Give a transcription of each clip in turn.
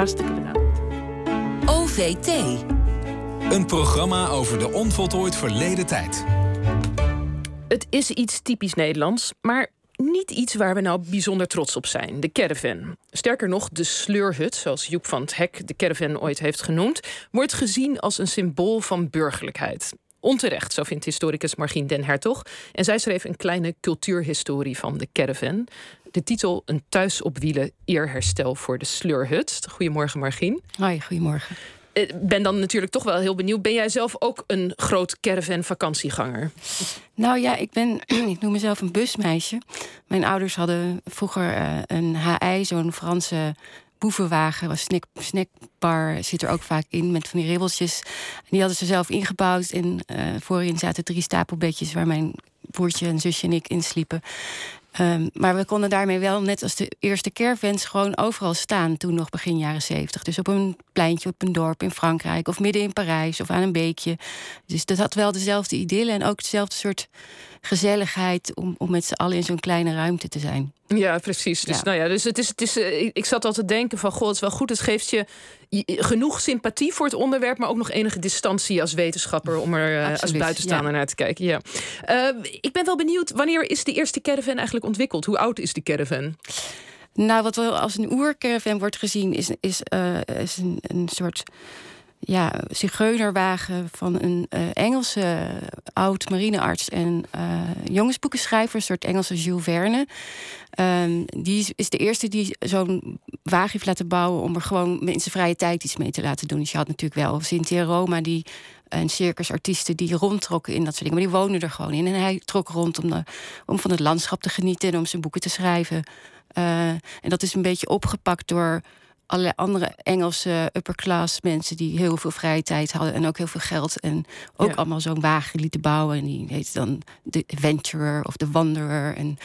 Hartstikke bedankt. OVT. Een programma over de onvoltooid verleden tijd. Het is iets typisch Nederlands, maar niet iets waar we nou bijzonder trots op zijn. De caravan. Sterker nog, de sleurhut, zoals Joep van het Hek de caravan ooit heeft genoemd, wordt gezien als een symbool van burgerlijkheid. Onterecht, zo vindt historicus Margien den Hertog. En zij schreef een kleine cultuurhistorie van de caravan. De titel Een thuis op wielen eerherstel voor de sleurhut. Goedemorgen Margien. Hoi, goedemorgen. Ik ben dan natuurlijk toch wel heel benieuwd. Ben jij zelf ook een groot caravan vakantieganger? Nou ja, ik ben, ik noem mezelf een busmeisje. Mijn ouders hadden vroeger uh, een HI, zo'n Franse boevenwagen, snack, snackbar zit er ook vaak in met van die ribbeltjes. Die hadden ze zelf ingebouwd. En uh, voorin zaten drie stapelbedjes waar mijn broertje en zusje en ik in sliepen. Um, maar we konden daarmee wel, net als de eerste caravans, gewoon overal staan. Toen nog begin jaren zeventig. Dus op een pleintje op een dorp in Frankrijk. Of midden in Parijs of aan een beekje. Dus dat had wel dezelfde idylle en ook hetzelfde soort gezelligheid om, om met z'n allen in zo'n kleine ruimte te zijn. Ja, precies. Dus, Nou ja, dus het is, het is, eh, ik zat altijd te denken van, goh, het is wel goed. Het geeft je genoeg sympathie voor het onderwerp, maar ook nog enige distantie als wetenschapper om er uh, als buitenstaander naar te kijken. Ja. Uh, ik ben wel benieuwd, wanneer is de eerste caravan eigenlijk ontwikkeld? Hoe oud is die caravan? Nou, wat wel als een oercaravan wordt gezien, is, is, uh, is een, een soort ja, zigeunerwagen van een uh, Engelse oud marinearts en uh, jongensboekenschrijver, een soort Engelse Jules Verne. Um, die is de eerste die zo'n wagen heeft laten bouwen om er gewoon in zijn vrije tijd iets mee te laten doen. Dus je had natuurlijk wel Cynthia Roma die en circusartiesten die rondtrokken in dat soort dingen. Maar die woonden er gewoon in. En hij trok rond om, de, om van het landschap te genieten en om zijn boeken te schrijven. Uh, en dat is een beetje opgepakt door allerlei andere Engelse upperclass mensen die heel veel vrije tijd hadden en ook heel veel geld. En ook allemaal zo'n wagen lieten bouwen. En die heette dan de Adventurer of de Wanderer. En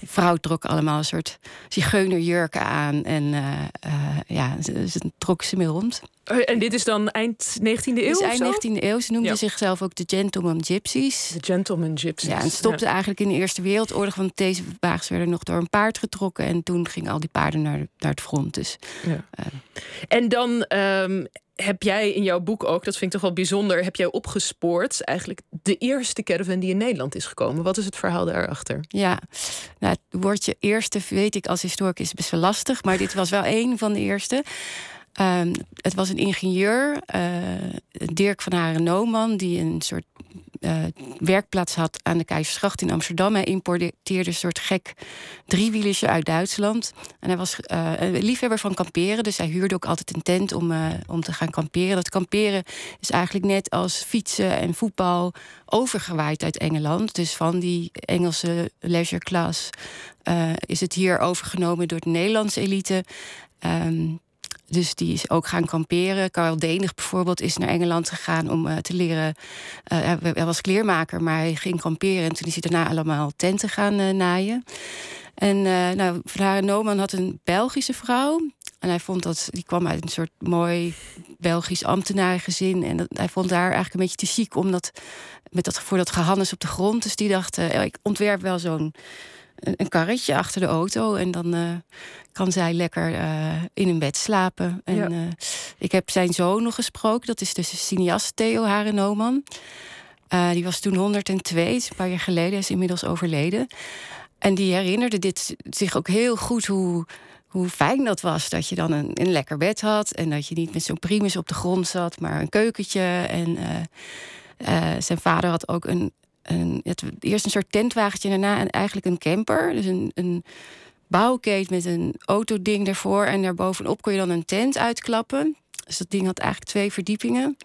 de vrouw trok allemaal een soort zigeunerjurken aan. En uh, uh, ja, ze, ze trok ze mee rond. Oh, en dit is dan eind 19e eeuw? Is eind 19e eeuw. Ze noemden zichzelf ook de Gentleman Gypsies. De Gentleman Gypsies. Ja, en stopte eigenlijk in de Eerste Wereldoorlog. Want deze wagens werden nog door een paard getrokken. En toen gingen al die paarden naar, naar het front. Dus, ja. Uh. En dan um, heb jij in jouw boek ook, dat vind ik toch wel bijzonder, heb jij opgespoord eigenlijk de eerste caravan die in Nederland is gekomen. Wat is het verhaal daarachter? Ja, nou, het woordje eerste weet ik als historicus best wel lastig. Maar dit was wel een van de eerste. Um, het was een ingenieur, uh, Dirk van Haren Nooman, die een soort uh, werkplaats had aan de Keizersgracht in Amsterdam. Hij importeerde een soort gek driewielertje uit Duitsland. En hij was uh, een liefhebber van kamperen, dus hij huurde ook altijd een tent om, om te gaan kamperen. Dat kamperen is eigenlijk net als fietsen en voetbal overgewaaid uit Engeland. Dus van die Engelse leisure class is het hier overgenomen door de Nederlandse elite. Um, dus die is ook gaan kamperen. Karel Denig bijvoorbeeld is naar Engeland gegaan om uh, te leren. Uh, hij was kleermaker, maar hij ging kamperen. En toen is hij daarna allemaal tenten gaan uh, naaien. En nou, Van Nooman had een Belgische vrouw. En hij vond dat, die kwam uit een soort mooi Belgisch ambtenarengezin. En dat, hij vond daar eigenlijk een beetje te chic om dat, met dat, voor dat gehannes op de grond. Dus die dacht, ik ontwerp wel zo'n een karretje achter de auto. En dan uh, kan zij lekker uh, in een bed slapen. En ja. uh, ik heb zijn zoon nog gesproken. Dat is dus de cineast Theo Haren die was toen 102, een paar jaar geleden. Hij is inmiddels overleden. En die herinnerde dit zich ook heel goed hoe, hoe fijn dat was. Dat je dan een, een lekker bed had. En dat je niet met zo'n primus op de grond zat, maar een keukentje. En zijn vader had ook een, het, eerst een soort tentwagentje, daarna en eigenlijk een camper. Dus een, een bouwkeet met een autoding ervoor. En daarbovenop kon je dan een tent uitklappen. Dus dat ding had eigenlijk twee verdiepingen.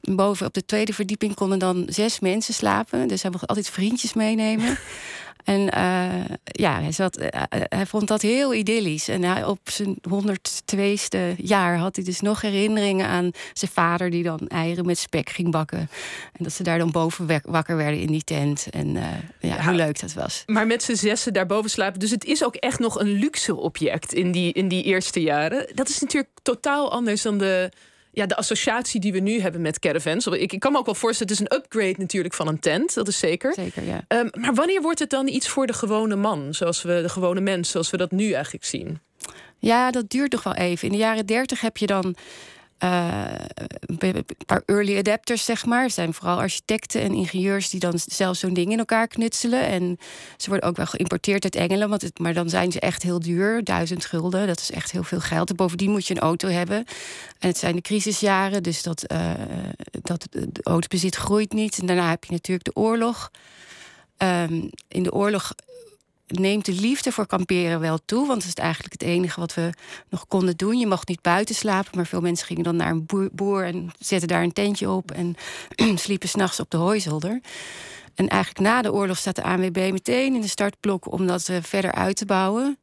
Boven op de tweede verdieping konden dan zes mensen slapen. Dus hij mocht altijd vriendjes meenemen. En uh, ja, hij, zat, uh, hij vond dat heel idyllisch. En hij, op zijn 102ste jaar had hij dus nog herinneringen aan zijn vader... die dan eieren met spek ging bakken. En dat ze daar dan boven wakker werden in die tent. En uh, ja, ja, hoe leuk dat was. Maar met z'n zessen daarboven slapen. Dus het is ook echt nog een luxe object in die, in die eerste jaren. Dat is natuurlijk totaal anders dan de ja, de associatie die we nu hebben met caravans. Ik, ik kan me ook wel voorstellen, het is een upgrade natuurlijk van een tent, dat is zeker. Zeker, ja. Um, maar wanneer wordt het dan iets voor de gewone man, zoals we de gewone mens, zoals we dat nu eigenlijk zien? Ja, dat duurt nog wel even. In de jaren 30 heb je dan uh, een paar early adapters, zeg maar. Het zijn vooral architecten en ingenieurs die dan zelf zo'n ding in elkaar knutselen. En ze worden ook wel geïmporteerd uit Engeland, maar dan zijn ze echt heel duur. Duizend gulden, dat is echt heel veel geld. En bovendien moet je een auto hebben. En het zijn de crisisjaren, dus dat, uh, dat autobezit groeit niet. En daarna heb je natuurlijk de oorlog. Um, in de oorlog neemt de liefde voor kamperen wel toe. Want het is eigenlijk het enige wat we nog konden doen. Je mocht niet buiten slapen, maar veel mensen gingen dan naar een boer, en zetten daar een tentje op en sliepen s'nachts op de hooizolder. En eigenlijk na de oorlog staat de ANWB meteen in de startblok om dat uh, verder uit te bouwen.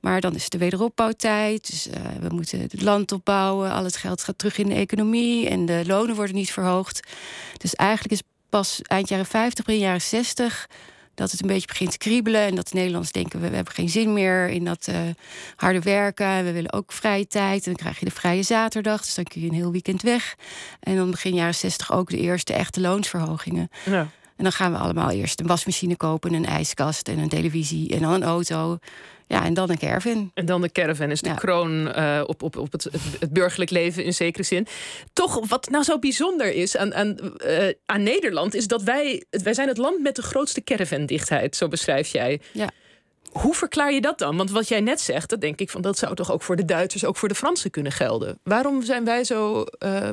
Maar dan is de wederopbouwtijd. Dus uh, we moeten het land opbouwen. Al het geld gaat terug in de economie. En de lonen worden niet verhoogd. Dus eigenlijk is pas eind jaren 50, begin jaren 60 dat het een beetje begint te kriebelen. En dat de Nederlanders denken, we, we hebben geen zin meer in dat uh, harde werken. We willen ook vrije tijd. En dan krijg je de vrije zaterdag. Dus dan kun je een heel weekend weg. En dan begin jaren 60 ook de eerste echte loonsverhogingen. En dan gaan we allemaal eerst een wasmachine kopen, een ijskast en een televisie en dan een auto. Ja, en dan een caravan. En dan de caravan is de kroon uh, op, op, op het, het, burgerlijk leven in zekere zin. Toch, wat nou zo bijzonder is aan, aan, uh, aan Nederland... is dat wij, wij zijn het land met de grootste caravandichtheid. Zo beschrijf jij. Ja. Hoe verklaar je dat dan? Want wat jij net zegt, dat denk ik van dat zou toch ook voor de Duitsers, ook voor de Fransen kunnen gelden. Waarom zijn wij zo uh,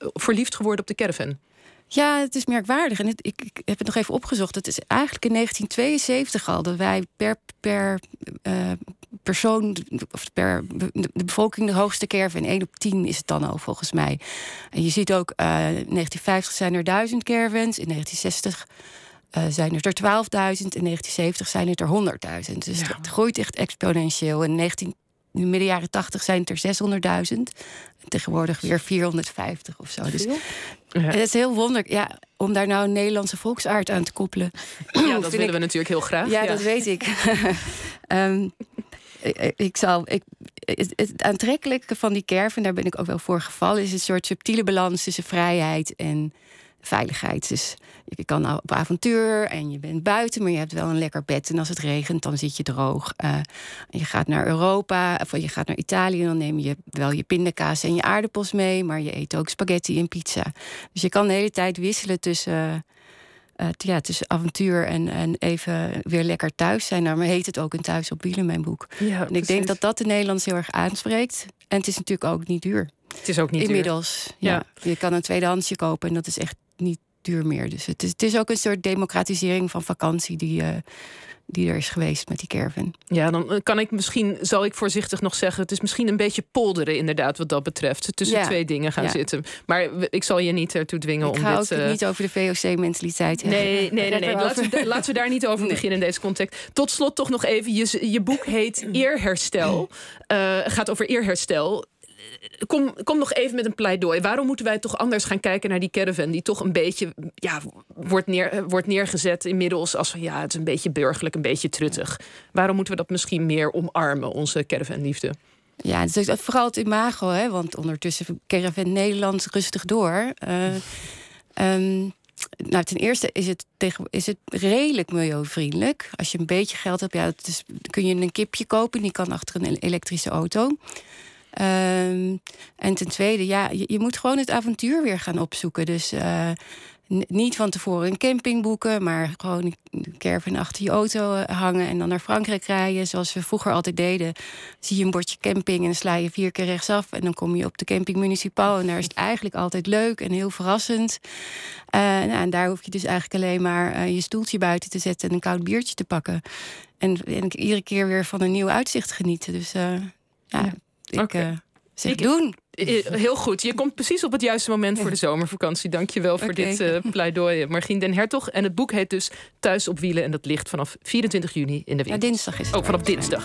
verliefd geworden op de caravan? Ja, het is merkwaardig. En ik, ik, heb het nog even opgezocht. Het is eigenlijk in 1972 al dat wij per, per uh, persoon, of per de, bevolking de hoogste caravan. 1 op 10 is het dan al volgens mij. En je ziet ook, uh, in 1950 zijn er 1000 caravans. In 1960 uh, zijn er 12.000. In 1970 zijn het er 100.000. Dus ja. het groeit echt exponentieel. In 19 nu midden jaren 80 zijn het er 600.000. Tegenwoordig weer 450 of zo. Dus ja. het is heel wonderlijk ja, om daar nou een Nederlandse volksaard aan te koppelen. Ja, dat willen we natuurlijk heel graag. Ja, dat weet ik. um, ik, zal, ik, het, aantrekkelijke van die kerven, daar ben ik ook wel voor gevallen, is een soort subtiele balans tussen vrijheid en veiligheid. Dus je kan nou op avontuur en je bent buiten, maar je hebt wel een lekker bed. En als het regent, dan zit je droog. Uh, je gaat naar Europa of je gaat naar Italië, dan neem je wel je pindakaas en je aardappels mee, maar je eet ook spaghetti en pizza. Dus je kan de hele tijd wisselen tussen. Uh, ja, tussen avontuur en, en even weer lekker thuis zijn. Nou, maar heet het ook een thuis op wielen, mijn boek. Ja, en ik denk dat dat de Nederlands heel erg aanspreekt. En het is natuurlijk ook niet duur. Het is ook niet Inmiddels, duur. Ja. ja. Je kan een tweedehandsje kopen en dat is echt duur meer. Dus het is, het is ook een soort democratisering van vakantie die, uh, die er is geweest met die caravan. Ja, dan eh, kan ik misschien, zal ik voorzichtig nog zeggen, het is misschien een beetje polderen inderdaad wat dat betreft. Tussen twee dingen gaan zitten. Maar ik zal je niet ertoe dwingen ik om ga dit... ook uh... niet over de VOC-mentaliteit Nee, nee, nee. nee. Laten, we, laten we daar niet over beginnen in deze context. Tot slot toch nog even, je, je boek heet Eerherstel. Uh, gaat over eerherstel kom, kom nog even met een pleidooi. Waarom moeten wij toch anders gaan kijken naar die caravan... die toch een beetje ja, wordt, neer, wordt neergezet inmiddels... als van ja, het is een beetje burgerlijk, een beetje truttig. Waarom moeten we dat misschien meer omarmen, onze caravanliefde? Ja, het is vooral het imago, hè, want ondertussen caravan Nederland rustig door. Uh, um, nou, ten eerste is het, is het redelijk milieuvriendelijk. Als je een beetje geld hebt, ja, kun je een kipje kopen. Die kan achter een elektrische auto. Um, en ten tweede, ja, je, je, moet gewoon het avontuur weer gaan opzoeken. Dus uh, niet van tevoren een camping boeken, maar gewoon een caravan achter je auto eh, hangen en dan naar Frankrijk rijden. Zoals we vroeger altijd deden. Zie je een bordje camping en sla je vier keer rechtsaf. En dan kom je op de camping municipal. En daar is het eigenlijk altijd leuk en heel verrassend. Uh, nou, en daar hoef je dus eigenlijk alleen maar je stoeltje buiten te zetten en een koud biertje te pakken. En, en iedere keer weer van een nieuw uitzicht genieten. Dus ja, ik okay. uh, zeg ik, doen. Heel goed. Je komt precies op het juiste moment voor de zomervakantie. Dank je wel voor okay. dit uh, pleidooi, Margien den Hertog. En het boek heet dus Thuis op wielen. En dat ligt vanaf 24 juni in de winkel. Ja, dinsdag is het. Ook oh, vanaf dinsdag.